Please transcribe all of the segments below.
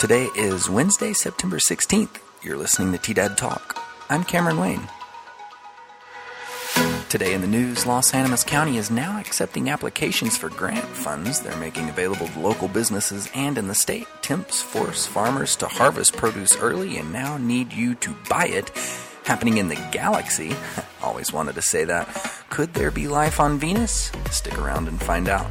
Today is Wednesday, September 16th. You're listening to T Dad Talk. I'm Cameron Wayne. Today in the news, Las Animas County is now accepting applications for grant funds they're making available to local businesses and in the state. Temps force farmers to harvest produce early and now need you to buy it. Happening in the galaxy. Always wanted to say that. Could there be life on Venus? Stick around and find out.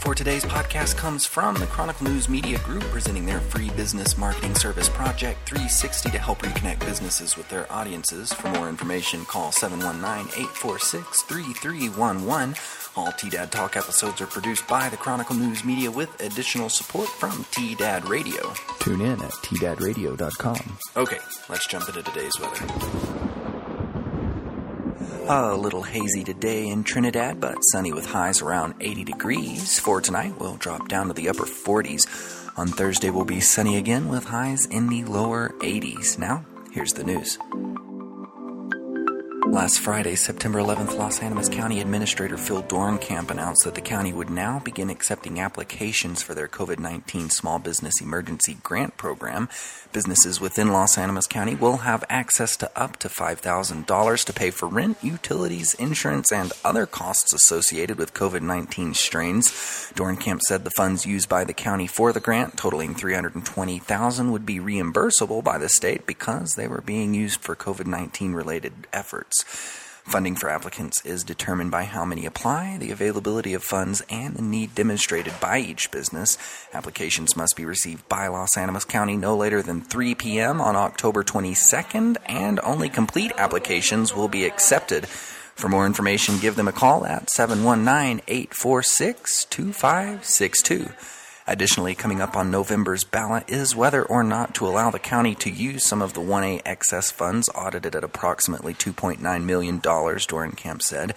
For today's podcast comes from the Chronicle News Media Group, presenting their free business marketing service Project 360 to help reconnect businesses with their audiences. For more information, call 719 846 3311. All T Dad Talk episodes are produced by the Chronicle News Media with additional support from T Dad Radio. Tune in at tdadradio.com. Okay, let's jump into today's weather. A little hazy today in Trinidad, but sunny with highs around 80 degrees. For tonight, we'll drop down to the upper 40s. On Thursday, we'll be sunny again with highs in the lower 80s. Now, here's the news. Last Friday, September 11th, Las Animas County Administrator Phil Dorenkamp announced that the county would now begin accepting applications for their COVID 19 Small Business Emergency Grant Program. Businesses within Las Animas County will have access to up to $5,000 to pay for rent, utilities, insurance, and other costs associated with COVID 19 strains. Dorenkamp said the funds used by the county for the grant, totaling $320,000, would be reimbursable by the state because they were being used for COVID 19 related efforts. Funding for applicants is determined by how many apply, the availability of funds, and the need demonstrated by each business. Applications must be received by Las Animas County no later than 3 p.m. on October 22nd, and only complete applications will be accepted. For more information, give them a call at 719 846 2562. Additionally, coming up on November's ballot is whether or not to allow the county to use some of the 1A excess funds audited at approximately $2.9 million, Dorenkamp said.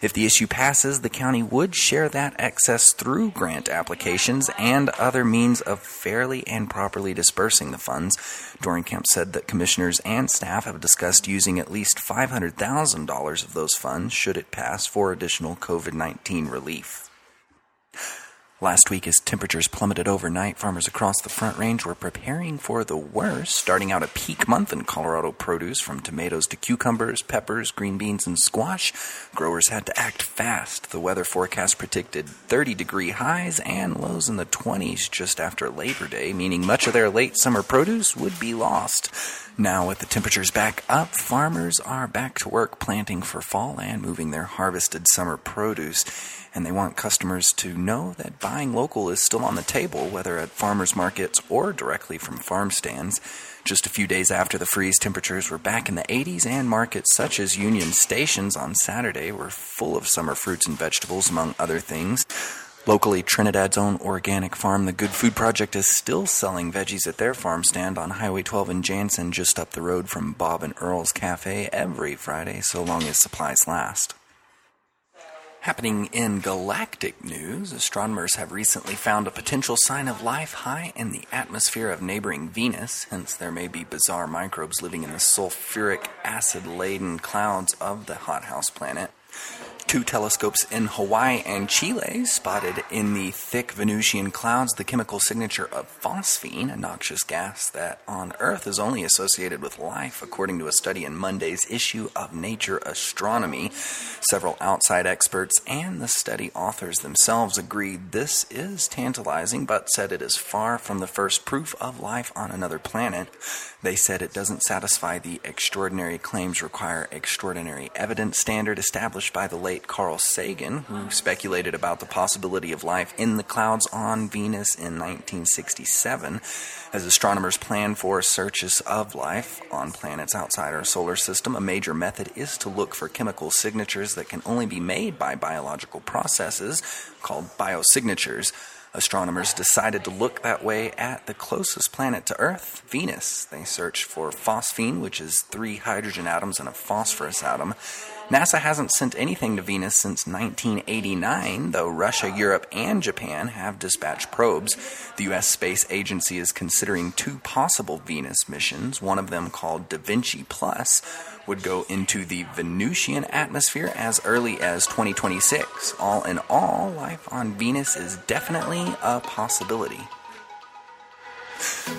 If the issue passes, the county would share that excess through grant applications and other means of fairly and properly dispersing the funds. Dorenkamp said that commissioners and staff have discussed using at least $500,000 of those funds should it pass for additional COVID 19 relief. Last week, as temperatures plummeted overnight, farmers across the Front Range were preparing for the worst, starting out a peak month in Colorado produce from tomatoes to cucumbers, peppers, green beans, and squash. Growers had to act fast. The weather forecast predicted 30 degree highs and lows in the 20s just after Labor Day, meaning much of their late summer produce would be lost. Now, with the temperatures back up, farmers are back to work planting for fall and moving their harvested summer produce. And they want customers to know that buying local is still on the table, whether at farmers markets or directly from farm stands. Just a few days after the freeze, temperatures were back in the 80s, and markets such as Union Stations on Saturday were full of summer fruits and vegetables, among other things. Locally, Trinidad's own organic farm, the Good Food Project, is still selling veggies at their farm stand on Highway 12 in Jansen, just up the road from Bob and Earl's Cafe, every Friday, so long as supplies last. Happening in galactic news, astronomers have recently found a potential sign of life high in the atmosphere of neighboring Venus, hence, there may be bizarre microbes living in the sulfuric acid laden clouds of the hothouse planet. Two telescopes in Hawaii and Chile spotted in the thick Venusian clouds the chemical signature of phosphine, a noxious gas that on Earth is only associated with life, according to a study in Monday's issue of Nature Astronomy. Several outside experts and the study authors themselves agreed this is tantalizing, but said it is far from the first proof of life on another planet. They said it doesn't satisfy the extraordinary claims require extraordinary evidence standard established by the late Carl Sagan, who speculated about the possibility of life in the clouds on Venus in 1967. As astronomers plan for searches of life on planets outside our solar system, a major method is to look for chemical signatures that can only be made by biological processes called biosignatures. Astronomers decided to look that way at the closest planet to Earth, Venus. They searched for phosphine, which is three hydrogen atoms and a phosphorus atom. NASA hasn't sent anything to Venus since 1989, though Russia, Europe, and Japan have dispatched probes. The U.S. Space Agency is considering two possible Venus missions. One of them, called Da Vinci Plus, would go into the Venusian atmosphere as early as 2026. All in all, life on Venus is definitely a possibility.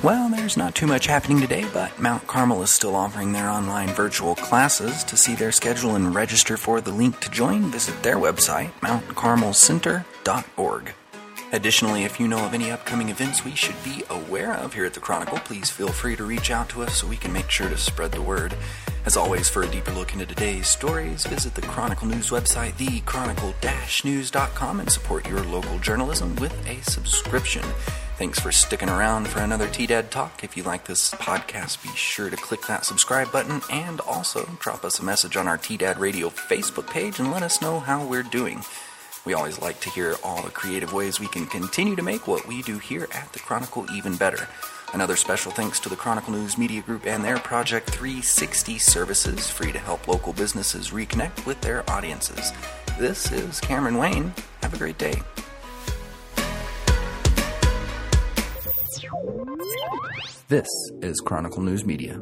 Well, there's not too much happening today, but Mount Carmel is still offering their online virtual classes. To see their schedule and register for the link to join, visit their website, mountcarmelcenter.org. Additionally, if you know of any upcoming events we should be aware of here at the Chronicle, please feel free to reach out to us so we can make sure to spread the word. As always, for a deeper look into today's stories, visit the Chronicle News website, thechronicle-news.com, and support your local journalism with a subscription. Thanks for sticking around for another T-Dad Talk. If you like this podcast, be sure to click that subscribe button and also drop us a message on our T-Dad Radio Facebook page and let us know how we're doing. We always like to hear all the creative ways we can continue to make what we do here at the Chronicle even better. Another special thanks to the Chronicle News Media Group and their Project 360 services, free to help local businesses reconnect with their audiences. This is Cameron Wayne. Have a great day. This is Chronicle News Media.